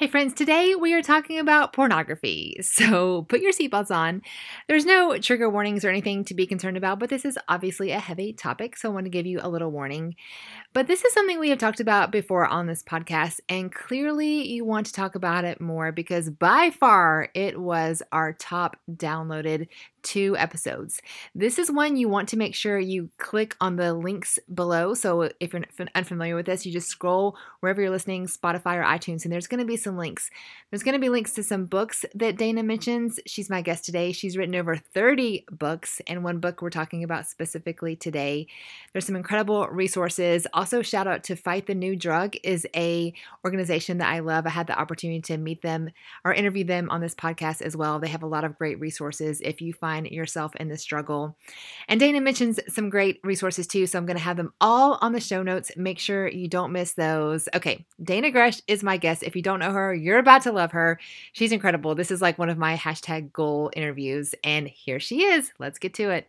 Hey, friends, today we are talking about pornography. So put your seatbelts on. There's no trigger warnings or anything to be concerned about, but this is obviously a heavy topic. So I want to give you a little warning. But this is something we have talked about before on this podcast, and clearly you want to talk about it more because by far it was our top downloaded two episodes. This is one you want to make sure you click on the links below. So if you're unfamiliar with this, you just scroll wherever you're listening, Spotify or iTunes, and there's going to be some links. There's going to be links to some books that Dannah mentions. She's my guest today. She's written over 30 books, and one book we're talking about specifically today. There's some incredible resources. Also, shout out to Fight the New Drug is a organization that I love. I had the opportunity to meet them or interview them on this podcast as well. They have a lot of great resources if you find yourself in this struggle. And Dannah mentions some great resources too, so I'm going to have them all on the show notes. Make sure you don't miss those. Okay, Dannah Gresh is my guest. If you don't know her, you're about to love her. She's incredible. This is like one of my hashtag goal interviews, and here she is. Let's get to it.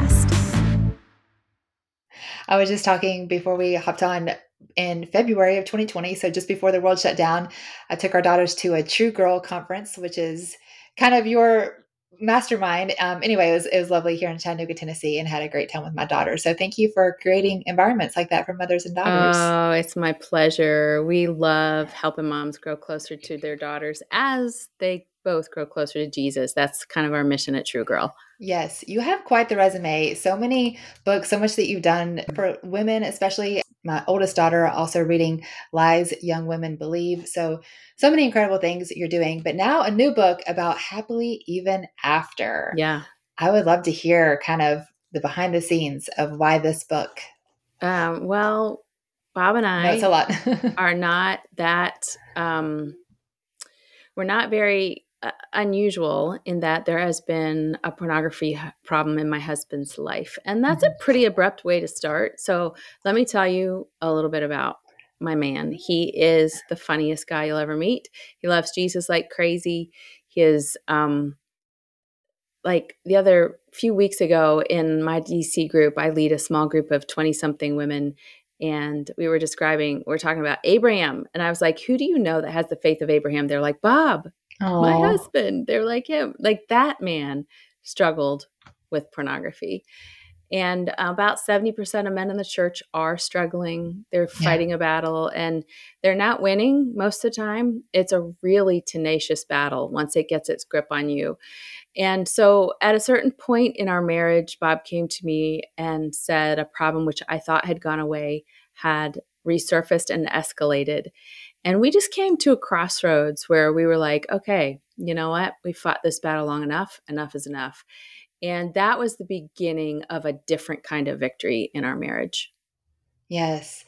I was just talking before we hopped on in February of 2020. So just before the world shut down, I took our daughters to a True Girl conference, which is kind of your mastermind. Um, anyway, it was it was lovely here in Chattanooga, Tennessee, and had a great time with my daughter. So thank you for creating environments like that for mothers and daughters. Oh, it's my pleasure. We love helping moms grow closer to their daughters as they both grow closer to Jesus. That's kind of our mission at True Girl. Yes, you have quite the resume. So many books, so much that you've done for women, especially my oldest daughter also reading Lies Young Women Believe. So so many incredible things that you're doing. But now a new book about happily even after. Yeah. I would love to hear kind of the behind the scenes of why this book. Um, well, Bob and I That's a lot. are not that um, we're not very unusual in that there has been a pornography problem in my husband's life. And that's mm-hmm. a pretty abrupt way to start. So let me tell you a little bit about my man. He is the funniest guy you'll ever meet. He loves Jesus like crazy. He is um like the other few weeks ago in my DC group, I lead a small group of 20 something women and we were describing we are talking about Abraham and I was like, "Who do you know that has the faith of Abraham?" They're like, "Bob." Aww. My husband. They're like him. Like that man struggled with pornography. And about 70% of men in the church are struggling. They're yeah. fighting a battle and they're not winning most of the time. It's a really tenacious battle once it gets its grip on you. And so at a certain point in our marriage, Bob came to me and said a problem which I thought had gone away had resurfaced and escalated. And we just came to a crossroads where we were like, okay, you know what? We fought this battle long enough. Enough is enough. And that was the beginning of a different kind of victory in our marriage. Yes.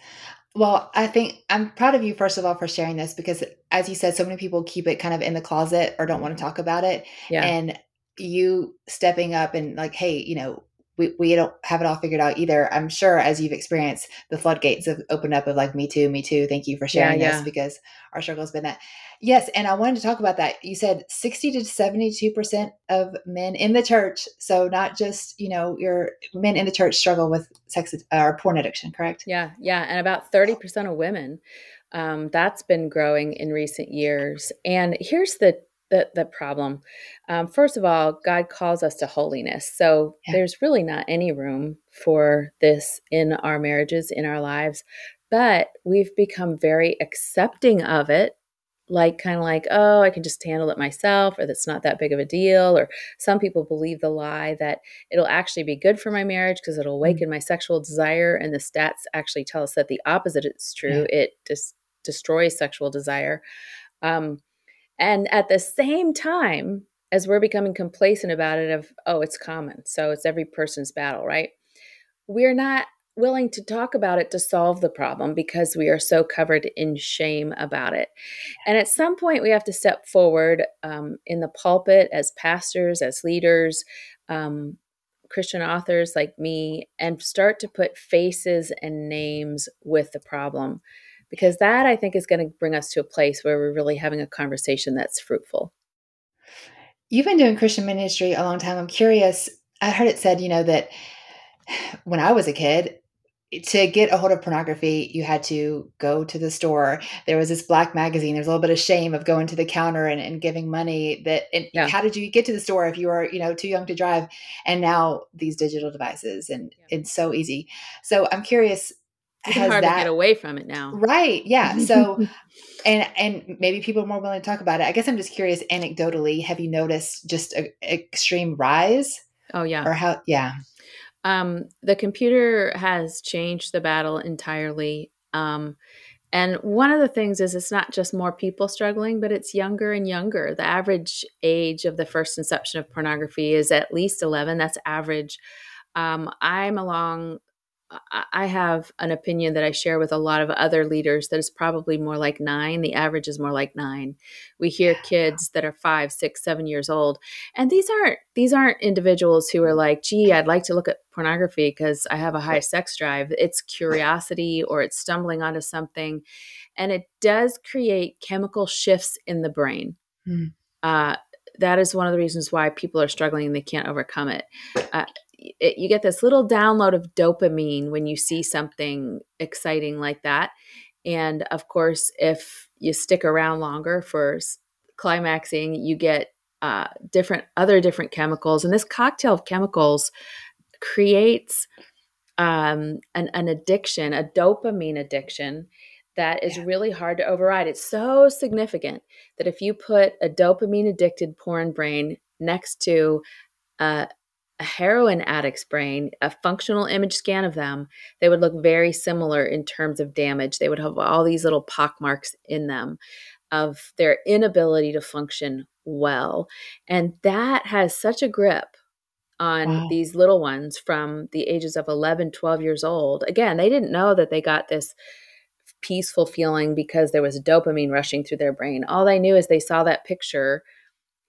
Well, I think I'm proud of you, first of all, for sharing this because, as you said, so many people keep it kind of in the closet or don't want to mm-hmm. talk about it. Yeah. And you stepping up and, like, hey, you know, we, we don't have it all figured out either. I'm sure as you've experienced, the floodgates have opened up of like, me too, me too. Thank you for sharing yeah, yeah. this because our struggle has been that. Yes. And I wanted to talk about that. You said 60 to 72% of men in the church. So not just, you know, your men in the church struggle with sex uh, or porn addiction, correct? Yeah. Yeah. And about 30% of women. Um, that's been growing in recent years. And here's the the, the problem. Um, first of all, God calls us to holiness. So yeah. there's really not any room for this in our marriages, in our lives. But we've become very accepting of it like kind of like oh i can just handle it myself or that's not that big of a deal or some people believe the lie that it'll actually be good for my marriage because it'll mm. awaken my sexual desire and the stats actually tell us that the opposite is true yeah. it just destroys sexual desire um, and at the same time, as we're becoming complacent about it, of, oh, it's common. So it's every person's battle, right? We're not willing to talk about it to solve the problem because we are so covered in shame about it. And at some point, we have to step forward um, in the pulpit as pastors, as leaders, um, Christian authors like me, and start to put faces and names with the problem. Because that I think is going to bring us to a place where we're really having a conversation that's fruitful. You've been doing Christian ministry a long time. I'm curious. I heard it said, you know, that when I was a kid, to get a hold of pornography, you had to go to the store. There was this black magazine. There's a little bit of shame of going to the counter and, and giving money. That and yeah. how did you get to the store if you were you know too young to drive? And now these digital devices and yeah. it's so easy. So I'm curious. It's hard that, to get away from it now, right? Yeah. So, and and maybe people are more willing to talk about it. I guess I'm just curious. Anecdotally, have you noticed just an extreme rise? Oh yeah. Or how? Yeah. Um, the computer has changed the battle entirely. Um, and one of the things is it's not just more people struggling, but it's younger and younger. The average age of the first inception of pornography is at least 11. That's average. Um, I'm along I have an opinion that I share with a lot of other leaders that is probably more like nine. The average is more like nine. We hear kids that are five, six, seven years old, and these aren't these aren't individuals who are like, "Gee, I'd like to look at pornography because I have a high sex drive." It's curiosity or it's stumbling onto something, and it does create chemical shifts in the brain. Mm. Uh, that is one of the reasons why people are struggling and they can't overcome it. Uh, it, you get this little download of dopamine when you see something exciting like that. And of course, if you stick around longer for climaxing, you get uh, different other different chemicals, and this cocktail of chemicals creates um, an, an addiction, a dopamine addiction that is yeah. really hard to override. It's so significant that if you put a dopamine addicted porn brain next to uh, a heroin addict's brain, a functional image scan of them, they would look very similar in terms of damage. They would have all these little pockmarks in them of their inability to function well. And that has such a grip on wow. these little ones from the ages of 11, 12 years old. Again, they didn't know that they got this peaceful feeling because there was dopamine rushing through their brain. All they knew is they saw that picture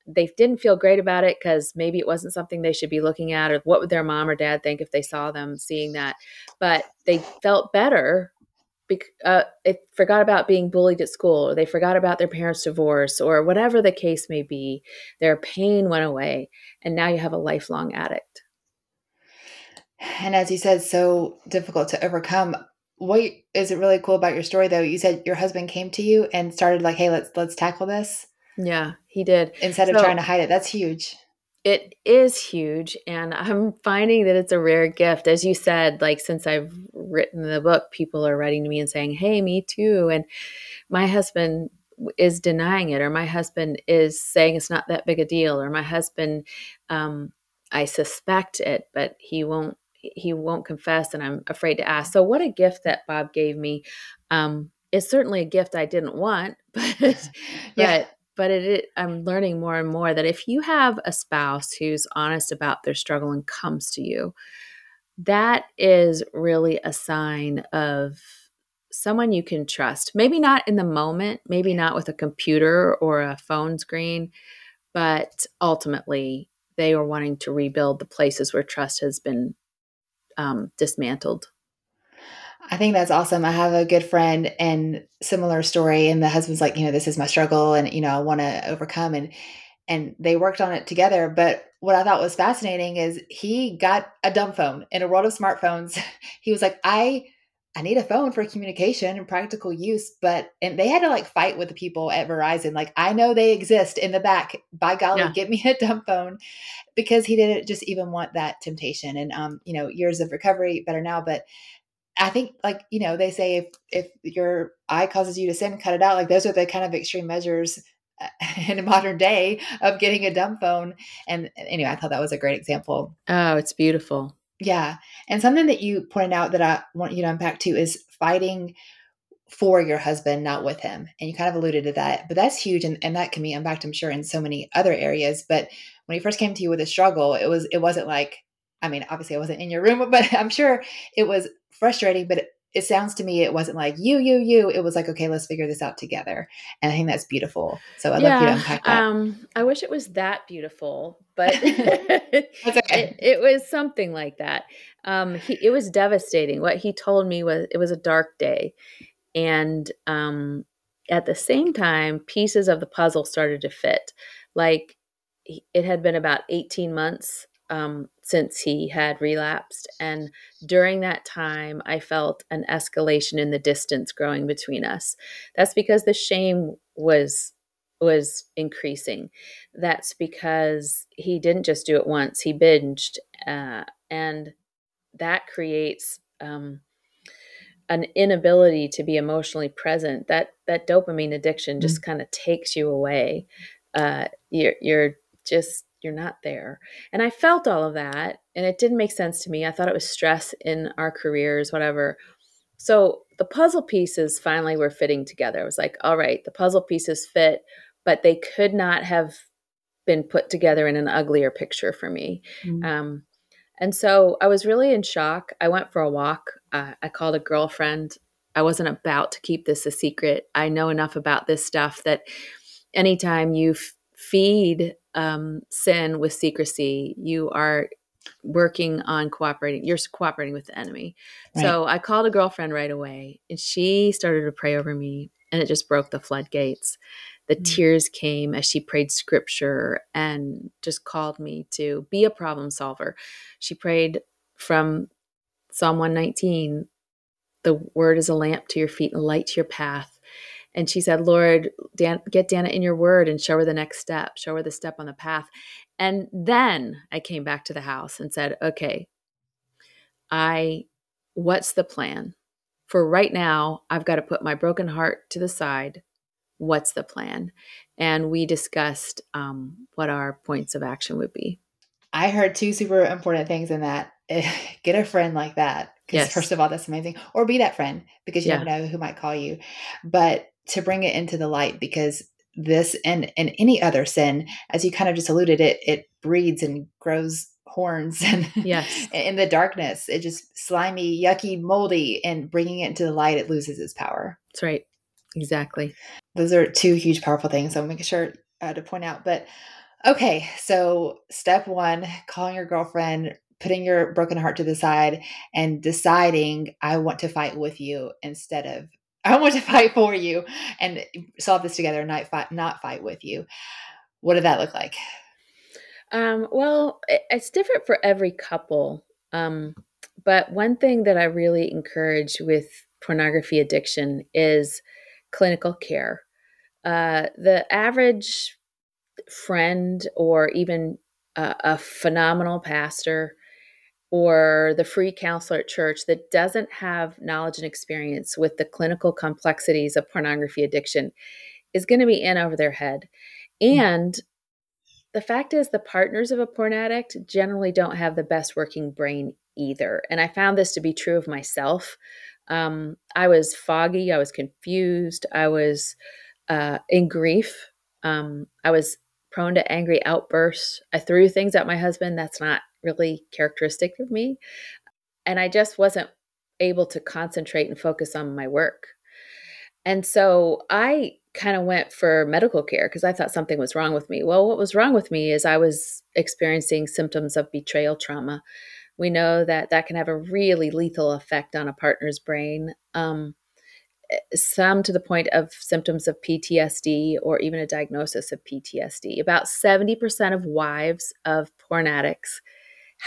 they didn't feel great about it because maybe it wasn't something they should be looking at or what would their mom or dad think if they saw them seeing that. But they felt better because uh, they forgot about being bullied at school or they forgot about their parents divorce or whatever the case may be their pain went away and now you have a lifelong addict. And as you said so difficult to overcome. What is it really cool about your story though? You said your husband came to you and started like hey let's let's tackle this yeah, he did. Instead so, of trying to hide it. That's huge. It is huge. And I'm finding that it's a rare gift. As you said, like since I've written the book, people are writing to me and saying, Hey, me too. And my husband is denying it, or my husband is saying it's not that big a deal, or my husband, um, I suspect it, but he won't he won't confess and i'm afraid to ask so what a gift that bob gave me um, it's certainly a gift i didn't want but yeah. but but it, it, i'm learning more and more that if you have a spouse who's honest about their struggle and comes to you that is really a sign of someone you can trust. Maybe not in the moment maybe not with a computer or a phone screen but ultimately they are wanting to rebuild the places where trust has been um, dismantled I think that's awesome. I have a good friend and similar story and the husband's like, you know, this is my struggle and you know, I want to overcome and and they worked on it together, but what I thought was fascinating is he got a dumb phone in a world of smartphones. he was like, I I need a phone for communication and practical use, but and they had to like fight with the people at Verizon. Like, I know they exist in the back. By golly, yeah. give me a dumb phone, because he didn't just even want that temptation. And um, you know, years of recovery, better now. But I think like, you know, they say if if your eye causes you to sin, cut it out. Like those are the kind of extreme measures uh, in a modern day of getting a dumb phone. And anyway, I thought that was a great example. Oh, it's beautiful. Yeah. And something that you pointed out that I want you to unpack too is fighting for your husband, not with him. And you kind of alluded to that, but that's huge. And, and that can be unpacked, I'm sure, in so many other areas. But when he first came to you with a struggle, it was it wasn't like I mean, obviously I wasn't in your room, but I'm sure it was frustrating, but it, it sounds to me it wasn't like you, you, you. It was like, okay, let's figure this out together. And I think that's beautiful. So I'd yeah, love you to unpack that. Um, I wish it was that beautiful, but okay. it, it, was something like that. Um, he, it was devastating. What he told me was it was a dark day. And um, at the same time, pieces of the puzzle started to fit. Like it had been about 18 months um, since he had relapsed. And during that time, I felt an escalation in the distance growing between us. That's because the shame was was increasing. That's because he didn't just do it once; he binged, uh, and that creates um, an inability to be emotionally present. That that dopamine addiction just mm-hmm. kind of takes you away. Uh, you're you're just you're not there. And I felt all of that and it didn't make sense to me. I thought it was stress in our careers, whatever. So the puzzle pieces finally were fitting together. I was like, all right, the puzzle pieces fit, but they could not have been put together in an uglier picture for me. Mm-hmm. Um, and so I was really in shock. I went for a walk. Uh, I called a girlfriend. I wasn't about to keep this a secret. I know enough about this stuff that anytime you f- feed um, sin with secrecy, you are working on cooperating. You're cooperating with the enemy. Right. So I called a girlfriend right away, and she started to pray over me, and it just broke the floodgates. The mm-hmm. tears came as she prayed scripture and just called me to be a problem solver. She prayed from Psalm 119 The word is a lamp to your feet and a light to your path. And she said, Lord, Dan, get Dannah in your word and show her the next step, show her the step on the path. And then I came back to the house and said, okay, I, what's the plan? For right now, I've got to put my broken heart to the side. What's the plan? And we discussed um, what our points of action would be. I heard two super important things in that. Get a friend like that. Because, yes. first of all, that's amazing. Or be that friend because you yeah. never know who might call you. But to bring it into the light because this and and any other sin as you kind of just alluded it it breeds and grows horns and yes. in the darkness. It just slimy yucky moldy and bringing it into the light it loses its power. That's right. Exactly. Those are two huge powerful things. I'm making sure uh, to point out. But okay. So step one calling your girlfriend putting your broken heart to the side and deciding i want to fight with you instead of I want to fight for you and solve this together, not fight, not fight with you. What did that look like? Um, well, it's different for every couple. Um, but one thing that I really encourage with pornography addiction is clinical care. Uh, the average friend or even a, a phenomenal pastor or the free counselor at church that doesn't have knowledge and experience with the clinical complexities of pornography addiction is going to be in over their head. Hmm. And the fact is, the partners of a porn addict generally don't have the best working brain either. And I found this to be true of myself. Um, I was foggy, I was confused, I was uh, in grief, um, I was prone to angry outbursts. I threw things at my husband. That's not really characteristic of me. And I just wasn't able to concentrate and focus on my work. And so I kind of went for medical care because I thought something was wrong with me. Well, what was wrong with me is I was experiencing symptoms of betrayal trauma. We know that that can have a really lethal effect on a partner's brain. Um, eh, some to the point of symptoms of PTSD or even a diagnosis of PTSD. About 70% of wives of porn addicts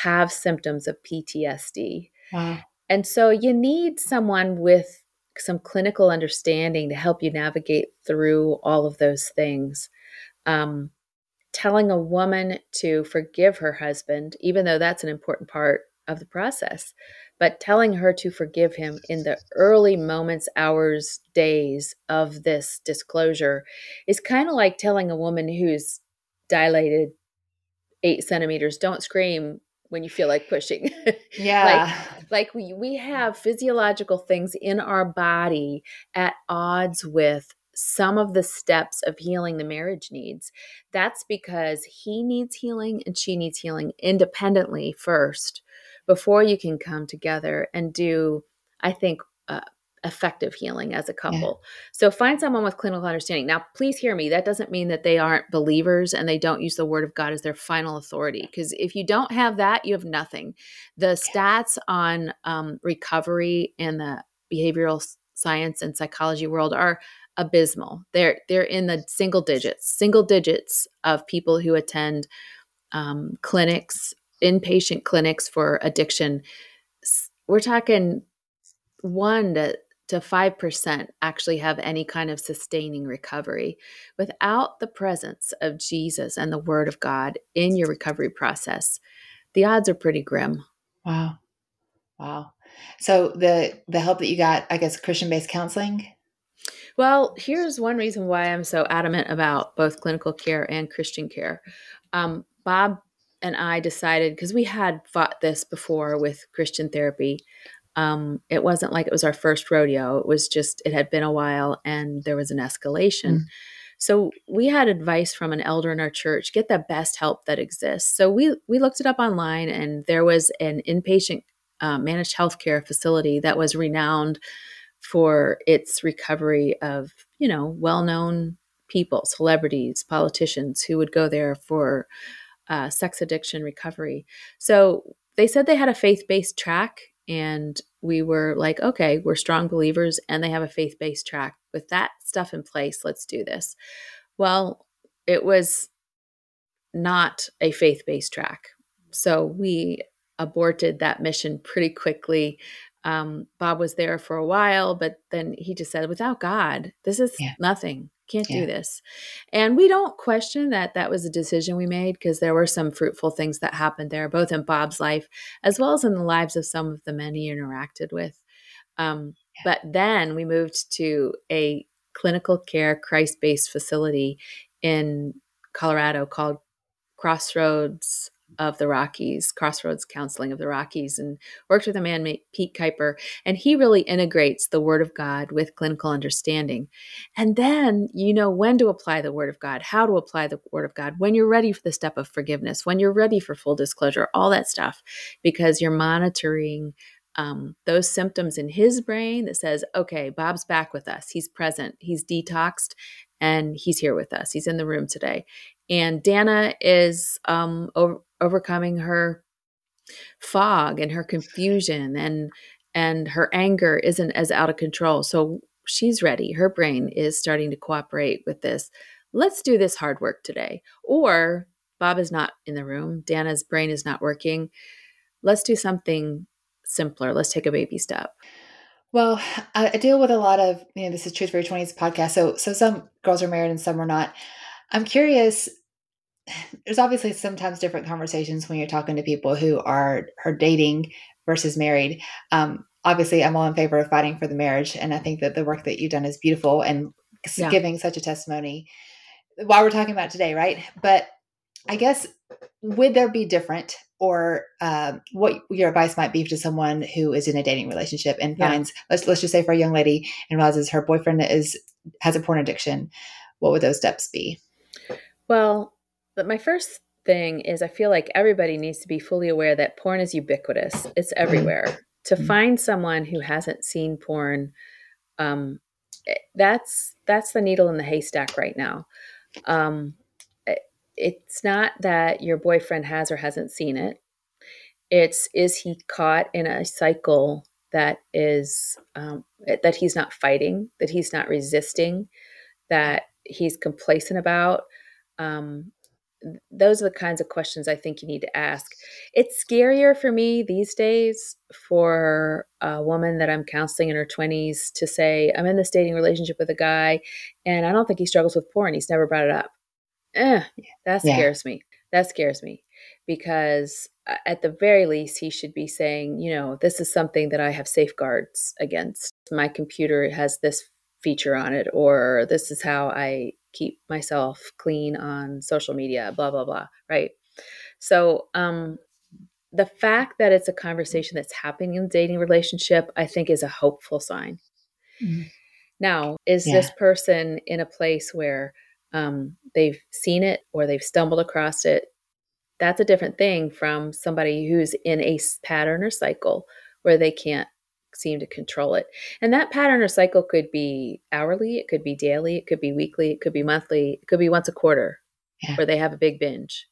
have symptoms of PTSD. Wow. And so you need someone with some clinical understanding to help you navigate through all of those things. Um, telling a woman to forgive her husband, even though that's an important part of the process, but telling her to forgive him in the early moments, hours, days of this disclosure is kind of like telling a woman who's dilated eight centimeters, don't scream, when you feel like pushing. Yeah. like, like we we have physiological things in our body at odds with some of the steps of healing the marriage needs. That's because he needs healing and she needs healing independently first before you can come together and do, I think, uh, effective healing as a couple. Yeah. So find someone with clinical understanding. Now, please hear me. That doesn't mean that they aren't believers and they don't use the word of God as their final authority. Because if you don't have that, you have nothing. The stats on um, recovery in the behavioral science and psychology world are abysmal. They're they're in the single digits, single digits of people who attend um, clinics, inpatient clinics for addiction. We're talking one to to 5% actually have any kind of sustaining recovery. Without the presence of Jesus and the Word of God in your recovery process, the odds are pretty grim. Wow. Wow. So the the help that you got, I guess Christian-based counseling? Well, here's one reason why I'm so adamant about both clinical care and Christian care. Um, Bob and I decided because we had fought this before with Christian therapy um, it wasn't like it was our first rodeo. It was just, it had been a while and there was an escalation. Mm. So we had advice from an elder in our church, get the best help that exists. So we, we looked it up online and there was an inpatient uh, managed healthcare facility that was renowned for its recovery of, you know, well-known people, celebrities, politicians who would go there for uh, sex addiction recovery. So they said they had a faith-based track and we were like, okay, we're strong believers and they have a faith based track. With that stuff in place, let's do this. Well, it was not a faith based track. So we aborted that mission pretty quickly. Um, Bob was there for a while, but then he just said, without God, this is yeah. nothing can't yeah. do this and we don't question that that was a decision we made because there were some fruitful things that happened there both in bob's life as well as in the lives of some of the men he interacted with um, yeah. but then we moved to a clinical care christ-based facility in colorado called crossroads of the Rockies, Crossroads Counseling of the Rockies, and worked with a man named Pete Kuiper. And he really integrates the Word of God with clinical understanding. And then you know when to apply the Word of God, how to apply the Word of God, when you're ready for the step of forgiveness, when you're ready for full disclosure, all that stuff, because you're monitoring um, those symptoms in his brain that says, okay, Bob's back with us. He's present. He's detoxed and he's here with us. He's in the room today. And Dannah is um, over, overcoming her fog and her confusion and and her anger isn't as out of control. So she's ready. Her brain is starting to cooperate with this. Let's do this hard work today. Or Bob is not in the room. Dannah's brain is not working. Let's do something simpler. Let's take a baby step. Well, I deal with a lot of, you know, this is Truth for Your 20s podcast. So, so some girls are married and some are not. I'm curious there's obviously sometimes different conversations when you're talking to people who are are dating versus married. Um, obviously, I'm all in favor of fighting for the marriage, and I think that the work that you've done is beautiful and yeah. giving such a testimony. While we're talking about today, right? But I guess would there be different, or um, what your advice might be to someone who is in a dating relationship and yeah. finds let's let's just say for a young lady and realizes her boyfriend is has a porn addiction? What would those steps be? Well, but my first thing is I feel like everybody needs to be fully aware that porn is ubiquitous. It's everywhere. to mm-hmm. find someone who hasn't seen porn, um, eh, that's that's the needle in the haystack right now. Um, eh, it's not that your boyfriend has or hasn't seen it. It's is he caught in a cycle that is um, eh, that he's not fighting, that he's not resisting, that he's complacent about. Um, those are the kinds of questions I think you need to ask. It's scarier for me these days for a woman that I'm counseling in her 20s to say, I'm in this dating relationship with a guy and I don't think he struggles with porn. He's never brought it up. Eh, that scares yeah. me. That scares me because uh, at the very least, he should be saying, you know, this is something that I have safeguards against. My computer has this feature on it, or this is how I keep myself clean on social media, blah, blah, blah. Right. So, um, the fact that it's a conversation that's happening in dating relationship, I think is a hopeful sign. Mm-hmm. Now, is Yeah. this person in a place where um, they've seen it or they've stumbled across it? That's a different thing from somebody who's in a pattern or cycle where they can't seem to control it. And that pattern or cycle could be hourly, it could be daily, it could be weekly, it could be monthly, it could be once a quarter Yeah. where they have a big binge.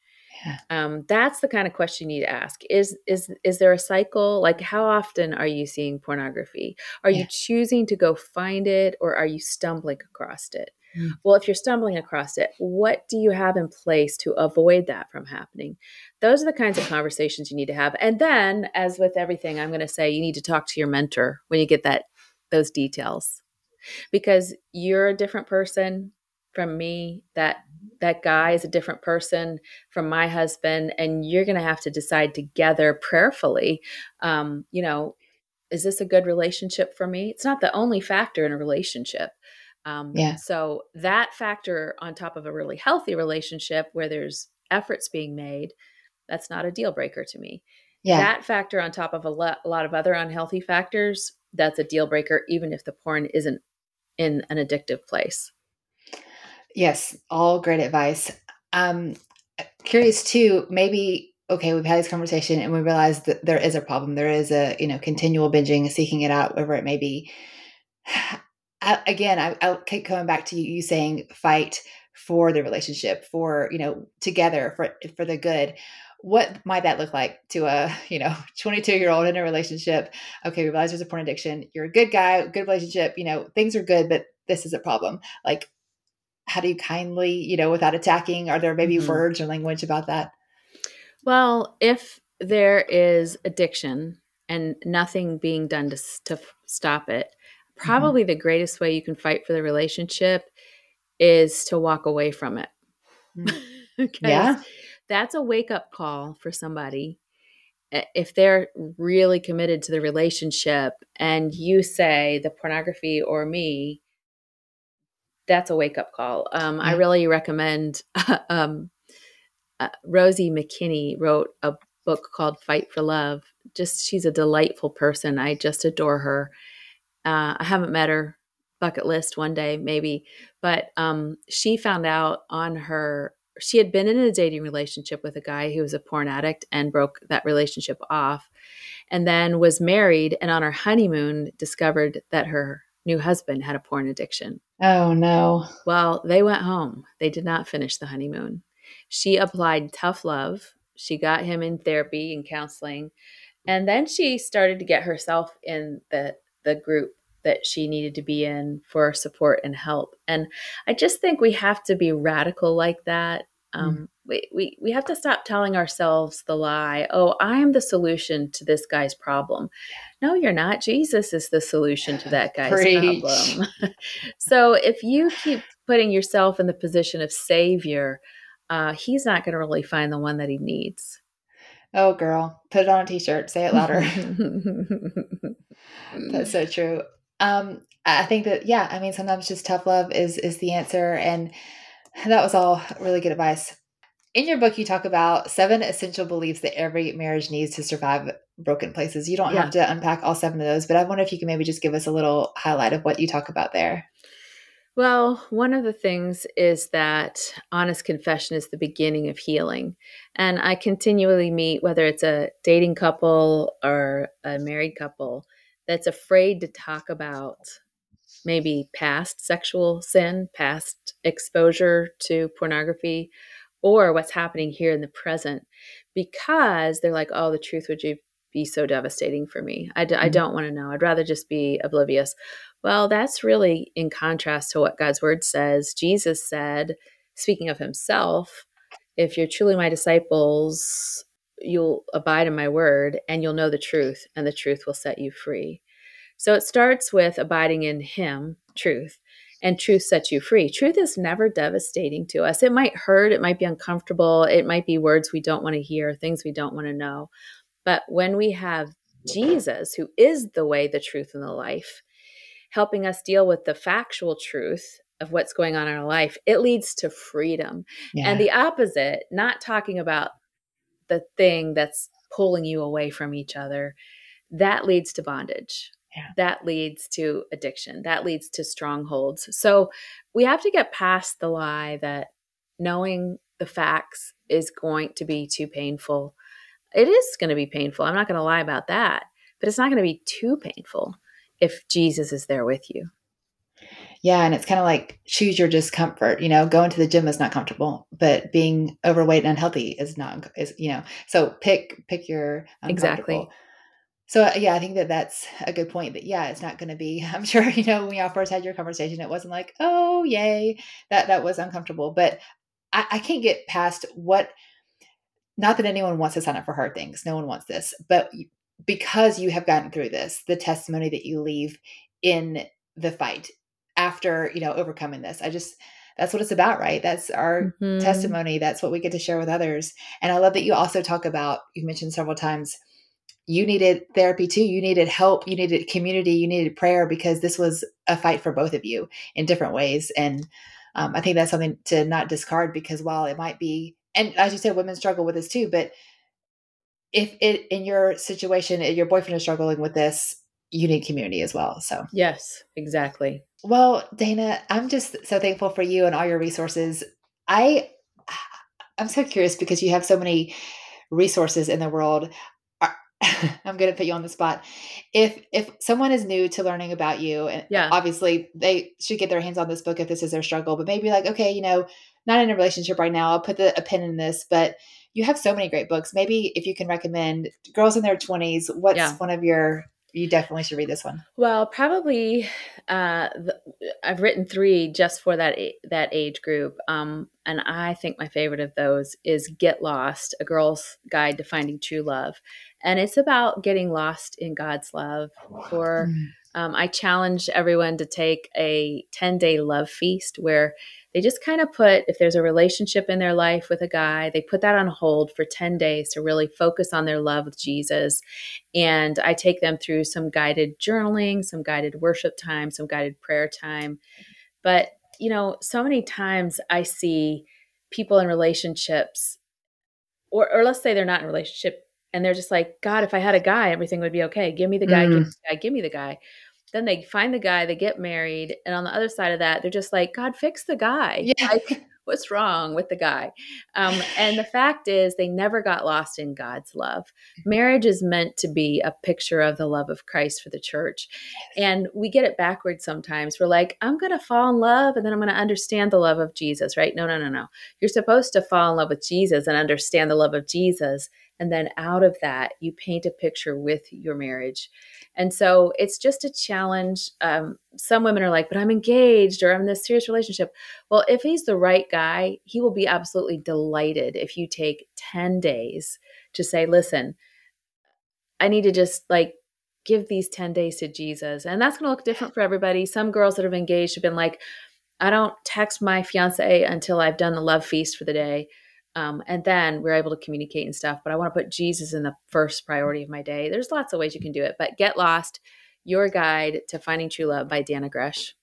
Yeah. Um, that's the kind of question you need to ask. Is is is there a cycle? Like how often are you seeing pornography? Are Yeah. you choosing to go find it or are you stumbling across it? Mm. Well, if you're stumbling across it, what do you have in place to avoid that from happening? Those are the kinds of conversations you need to have. And then, as with everything, I'm going to say you need to talk to your mentor when you get that those details. Because you're a different person from me, that that guy is a different person from my husband and you're going to have to decide together prayerfully um, you know is this a good relationship for me it's not the only factor in a relationship um, Yeah. so that factor on top of a really healthy relationship where there's efforts being made that's not a deal breaker to me Yeah. that factor on top of a, lo- a lot of other unhealthy factors that's a deal breaker even if the porn isn't in an addictive place Yes, all great advice. Um, curious too, maybe okay, we've had this conversation and we realize that there is a problem. There is a you know continual binging, seeking it out, wherever it may be. I, again, I, I'll keep coming back to you, you saying fight for the relationship, for you know together for for the good. What might that look like to a you know 22 year old in a relationship? Okay, we realize there's a porn addiction. You're a good guy, good relationship. You know things are good, but this is a problem. Like how do you kindly, you know, without attacking? Are there maybe Mhm. words or language about that? Well, if there is addiction and nothing being done to, to stop it, probably the greatest way you can fight for the relationship is to walk away from it. Mm. Yeah. that's a wake up call for somebody. If they're really committed to the relationship and you say the pornography or me, that's a wake up call. Um, I really recommend um, uh, Rosie McKinney wrote a book called Fight for Love. Just she's a delightful person. I just adore her. Uh, I haven't met her. Bucket list one day maybe, but um, she found out on her. She had been in a dating relationship with a guy who was a porn addict and broke that relationship off, and then was married and on her honeymoon discovered that her new husband had a porn addiction. Oh no. Well, they went home. They did not finish the honeymoon. She applied tough love. She got him in therapy and counseling. And then she started to get herself in the the group that she needed to be in for support and help. And I just think we have to be radical like that. Um, we, we, we have to stop telling ourselves the lie, oh, I'm the solution to this guy's problem. No, you're not. Jesus is the solution to that guy's Preach. problem. so if you keep putting yourself in the position of savior, uh, he's not going to really find the one that he needs. Oh girl, put it on a t-shirt. Say it louder. That's so true. Um, I think that yeah, I mean sometimes just tough love is is the answer, and that was all really good advice. In your book, you talk about seven essential beliefs that every marriage needs to survive broken places. You don't Yeah. have to unpack all seven of those, but I wonder if you can maybe just give us a little highlight of what you talk about there. Well, one of the things is that honest confession is the beginning of healing. And I continually meet, whether it's a dating couple or a married couple, that's afraid to talk about maybe past sexual sin, past exposure to pornography, or what's happening here in the present because they're like, oh, the truth would ju- be so devastating for me. I, d- I Mhm. don't want to know. I'd rather just be oblivious. Well, that's really in contrast to what God's word says. Jesus said, speaking of himself, if you're truly my disciples, you'll abide in my word and you'll know the truth, and the truth will set you free. So it starts with abiding in him, truth, and truth sets you free. Truth is never devastating to us. It might hurt, it might be uncomfortable, it might be words we don't want to hear, things we don't want to know. But when we have Jesus, who is the way, the truth, and the life, helping us deal with the factual truth of what's going on in our life, it leads to freedom. Yeah. And the opposite, not talking about the thing that's pulling you away from each other, that leads to bondage. yeah. that leads to addiction. That leads to strongholds. So we have to get past the lie that knowing the facts is going to be too painful. It is going to be painful. I'm not going to lie about that, but it's not going to be too painful if Jesus is there with you. Yeah, and it's kind of like choose your discomfort. You know, going to the gym is not comfortable, but being overweight and unhealthy is not. Is you know, so pick pick your exactly. So uh, yeah, I think that that's a good point. That yeah, it's not going to be. I'm sure you know when y'all first had your conversation, it wasn't like oh yay that that was uncomfortable, but I, I can't get past what. Not that anyone wants to sign up for hard things. No one wants this, but because you have gotten through this, the testimony that you leave in the fight after you know overcoming this. I just that's what it's about right? That's our mm-hmm. testimony. That's what we get to share with others. And i love that you also talk about you mentioned several times you needed therapy too. You needed help. You needed community. You needed prayer because this was a fight for both of you in different ways. And um, i think that's something to not discard because while it might be and as you said women struggle with this too but if it in your situation your boyfriend is struggling with this need community as well so yes exactly well, Dannah, I'm just so thankful for you and all your resources. I I'm so curious because you have so many resources in the world. I'm going to put you on the spot. If if someone is new to learning about you, and yeah. obviously they should get their hands on this book if this is their struggle, but maybe like, okay, you know, not in a relationship right now. I'll put the, a pin in this, but you have so many great books. Maybe if you can recommend girls in their 20s, what's yeah. one of your you definitely should read this one. Well, probably uh, the, I've written three just for that that age group, um, and I think my favorite of those is "Get Lost: A Girl's Guide to Finding True Love," and it's about getting lost in God's love. For mm. Um, I challenge everyone to take a ten day love feast where they just kind of put if there's a relationship in their life with a guy they put that on hold for 10 days to really focus on their love with jesus. And i take them through some guided journaling some guided worship time some guided prayer time. But you know so many times i see people in relationships or, or let's say they're not in a relationship and they're just like god if i had a guy everything would be okay. Give me the guy mm. give me the guy give me the guy then they find the guy, they get married, and on the other side of that, they're just like, God, fix the guy. Yeah. Like, what's wrong with the guy? Um, and the fact is, they never got lost in God's love. Marriage is meant to be a picture of the love of Christ for the church. And we get it backwards sometimes. We're like, I'm going to fall in love and then I'm going to understand the love of Jesus, right? No, no, no, no. You're supposed to fall in love with Jesus and understand the love of Jesus. And then out of that, you paint a picture with your marriage. And so it's just a challenge. Um, some women are like, but I'm engaged or I'm in this serious relationship. Well, if he's the right guy, he will be absolutely delighted if you take 10 days to say, listen, I need to just like give these 10 days to Jesus. And that's going to look different for everybody. Some girls that have engaged have been like, I don't text my fiance until I've done the love feast for the day. Um, and then we're able to communicate and stuff. But I want to put Jesus in the first priority of my day. There's lots of ways you can do it, but Get Lost, Your Guide to Finding True Love by Dannah Gresh.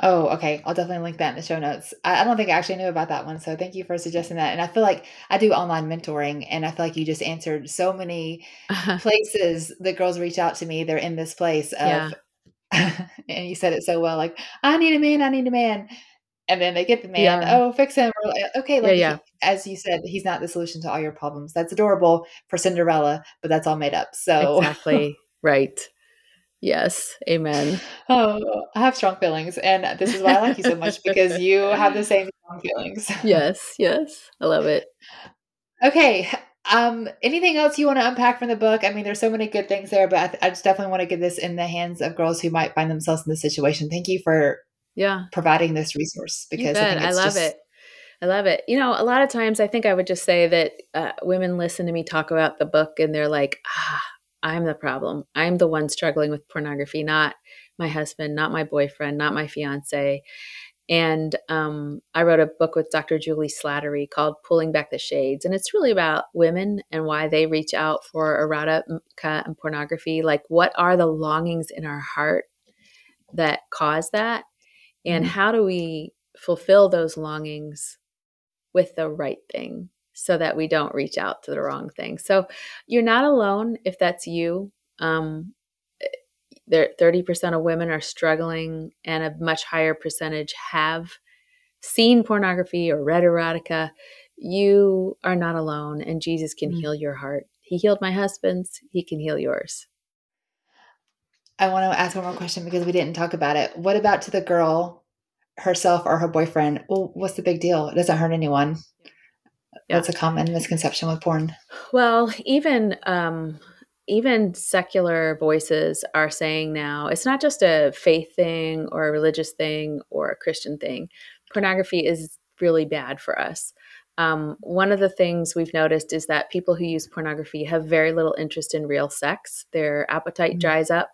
Oh, okay. I'll definitely link that in the show notes. I, I, don't think I actually knew about that one. So thank you for suggesting that. And I feel like I do online mentoring and I feel like you just answered so many places that girls reach out to me. They're in this place of, yeah. and you said it so well, like, I need a man, I need a man and then they get the man. Yeah. Oh, fix him. Okay, like yeah, yeah. as you said, he's not the solution to all your problems. That's adorable for Cinderella, but that's all made up. So exactly right. Yes, amen. Oh, I have strong feelings, and this is why I like you so much because you have the same strong feelings. yes, yes, I love it. Okay, um, anything else you want to unpack from the book? I mean, there's so many good things there, but I, th- I just definitely want to get this in the hands of girls who might find themselves in this situation. Thank you for yeah providing this resource because I, I, love just... it i love it you know a lot of times i think i would just say that uh, women listen to me talk about the book and they're like ah i'm the problem i'm the one struggling with pornography not my husband not my boyfriend not my fiance and um, I wrote a book with Dr. Juli Slattery called Pulling Back the Shades. And it's really about women and why they reach out for erotica and pornography. Like, what are the longings in our heart that cause that? And mm-hmm. how do we fulfill those longings with the right thing so that we don't reach out to the wrong thing? So you're not alone if that's you. Um, there 30% of women are struggling and a much higher percentage have seen pornography or read erotica you are not alone and jesus can mm-hmm. heal your heart he healed my husband's he can heal yours i want to ask one more question because we didn't talk about it what about to the girl herself or her boyfriend well what's the big deal it doesn't hurt anyone yeah. that's a common misconception with porn well even um even secular voices are saying now it's not just a faith thing or a religious thing or a Christian thing. Pornography is really bad for us. Um, one of the things we've noticed is that people who use pornography have very little interest in real sex. Their appetite mm-hmm. dries up.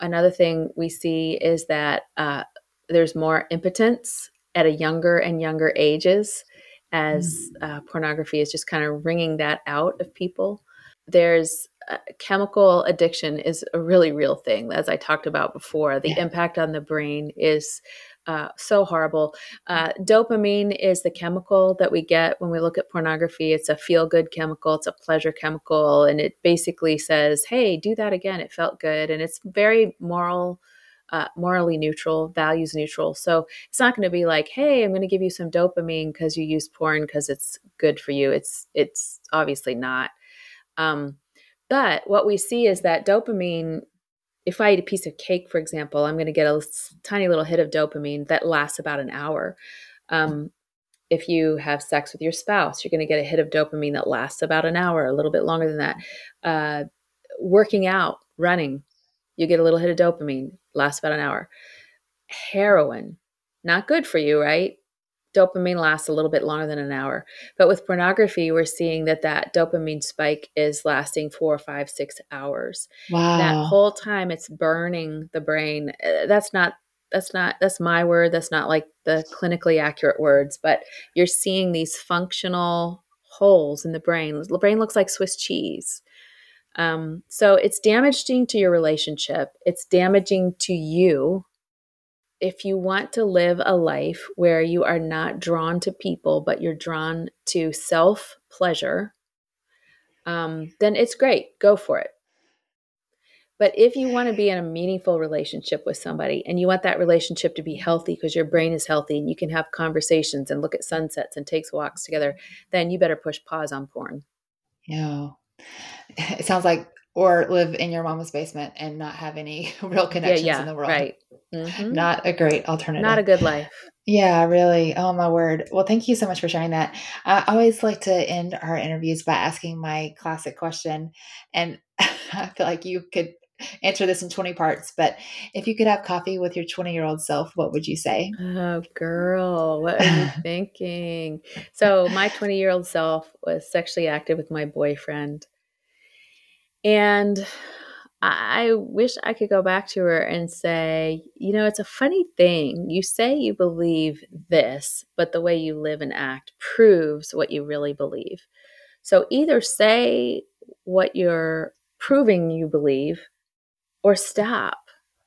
Another thing we see is that uh, there's more impotence at a younger and younger ages as mm-hmm. uh, pornography is just kind of wringing that out of people. There's uh, chemical addiction is a really real thing, as I talked about before. The yeah. impact on the brain is uh, so horrible. Uh, dopamine is the chemical that we get when we look at pornography. It's a feel good chemical, it's a pleasure chemical, and it basically says, hey, do that again. It felt good. And it's very moral. Uh, morally neutral, values neutral. So it's not going to be like, "Hey, I'm going to give you some dopamine because you use porn because it's good for you." It's it's obviously not. Um, but what we see is that dopamine if I eat a piece of cake, for example, I'm going to get a tiny little hit of dopamine that lasts about an hour. Um, if you have sex with your spouse, you're going to get a hit of dopamine that lasts about an hour, a little bit longer than that. Uh, working out, running, you get a little hit of dopamine, lasts about an hour. Heroin, not good for you, right? Dopamine lasts a little bit longer than an hour. But with pornography, we're seeing that that dopamine spike is lasting four, five, six hours. Wow. That whole time it's burning the brain. Uh, that's not that's not that's my word that's not like the clinically accurate words but you're seeing these functional holes in the brain the brain looks like swiss cheese um, so it's damaging to your relationship it's damaging to you if you want to live a life where you are not drawn to people, but you're drawn to self pleasure, um, then it's great. Go for it. But if you want to be in a meaningful relationship with somebody and you want that relationship to be healthy because your brain is healthy and you can have conversations and look at sunsets and takes walks together, then you better push pause on porn. Yeah. It sounds like or live in your mama's basement and not have any real connections yeah, yeah, in the world. Right. Mm-hmm. Not a great alternative. Not a good life. Yeah, really. Oh my word. Well, thank you so much for sharing that. I always like to end our interviews by asking my classic question, and I feel like you could answer this in 20 parts, but if you could have coffee with your 20 year old self, what would you say? Oh, girl, what are you thinking? So, my 20 year old self was sexually active with my boyfriend. And I wish I could go back to her and say, you know, it's a funny thing. You say you believe this, but the way you live and act proves what you really believe. So either say what you're proving you believe or stop.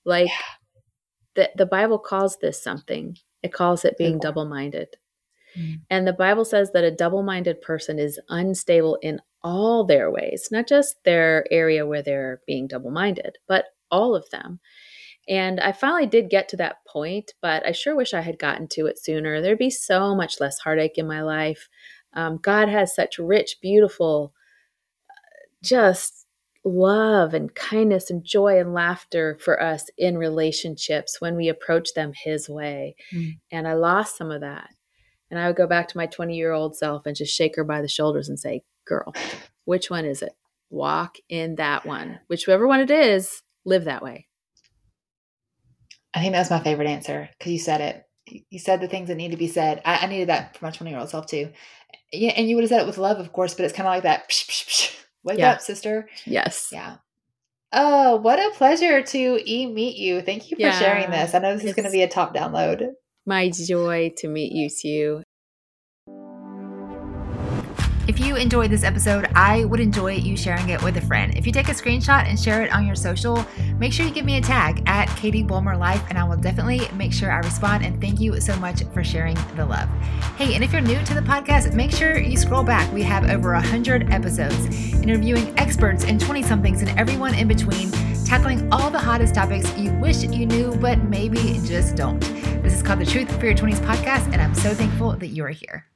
Like yeah. the, the Bible calls this something, it calls it being double minded. Mm. And the Bible says that a double minded person is unstable in all their ways, not just their area where they're being double minded, but all of them. And I finally did get to that point, but I sure wish I had gotten to it sooner. There'd be so much less heartache in my life. Um, God has such rich, beautiful, just love and kindness and joy and laughter for us in relationships when we approach them His way. Mm. And I lost some of that. And I would go back to my 20 year old self and just shake her by the shoulders and say, Girl, which one is it? Walk in that one. Whichever one it is, live that way. I think that was my favorite answer because you said it. You said the things that need to be said. I, I needed that for my 20 year old self too. Yeah, and you would have said it with love, of course, but it's kind of like that. Psh, psh, psh, wake yeah. up, sister. Yes. Yeah. Oh, what a pleasure to e meet you. Thank you for yeah. sharing this. I know this is going to be a top download. My joy to meet you too. If you enjoyed this episode, I would enjoy you sharing it with a friend. If you take a screenshot and share it on your social, make sure you give me a tag at Katie Bulmer Life, and I will definitely make sure I respond. And thank you so much for sharing the love. Hey, and if you're new to the podcast, make sure you scroll back. We have over 100 episodes interviewing experts and 20 somethings and everyone in between tackling all the hottest topics you wish you knew, but maybe just don't. This is called the Truth for Your 20s podcast, and I'm so thankful that you are here.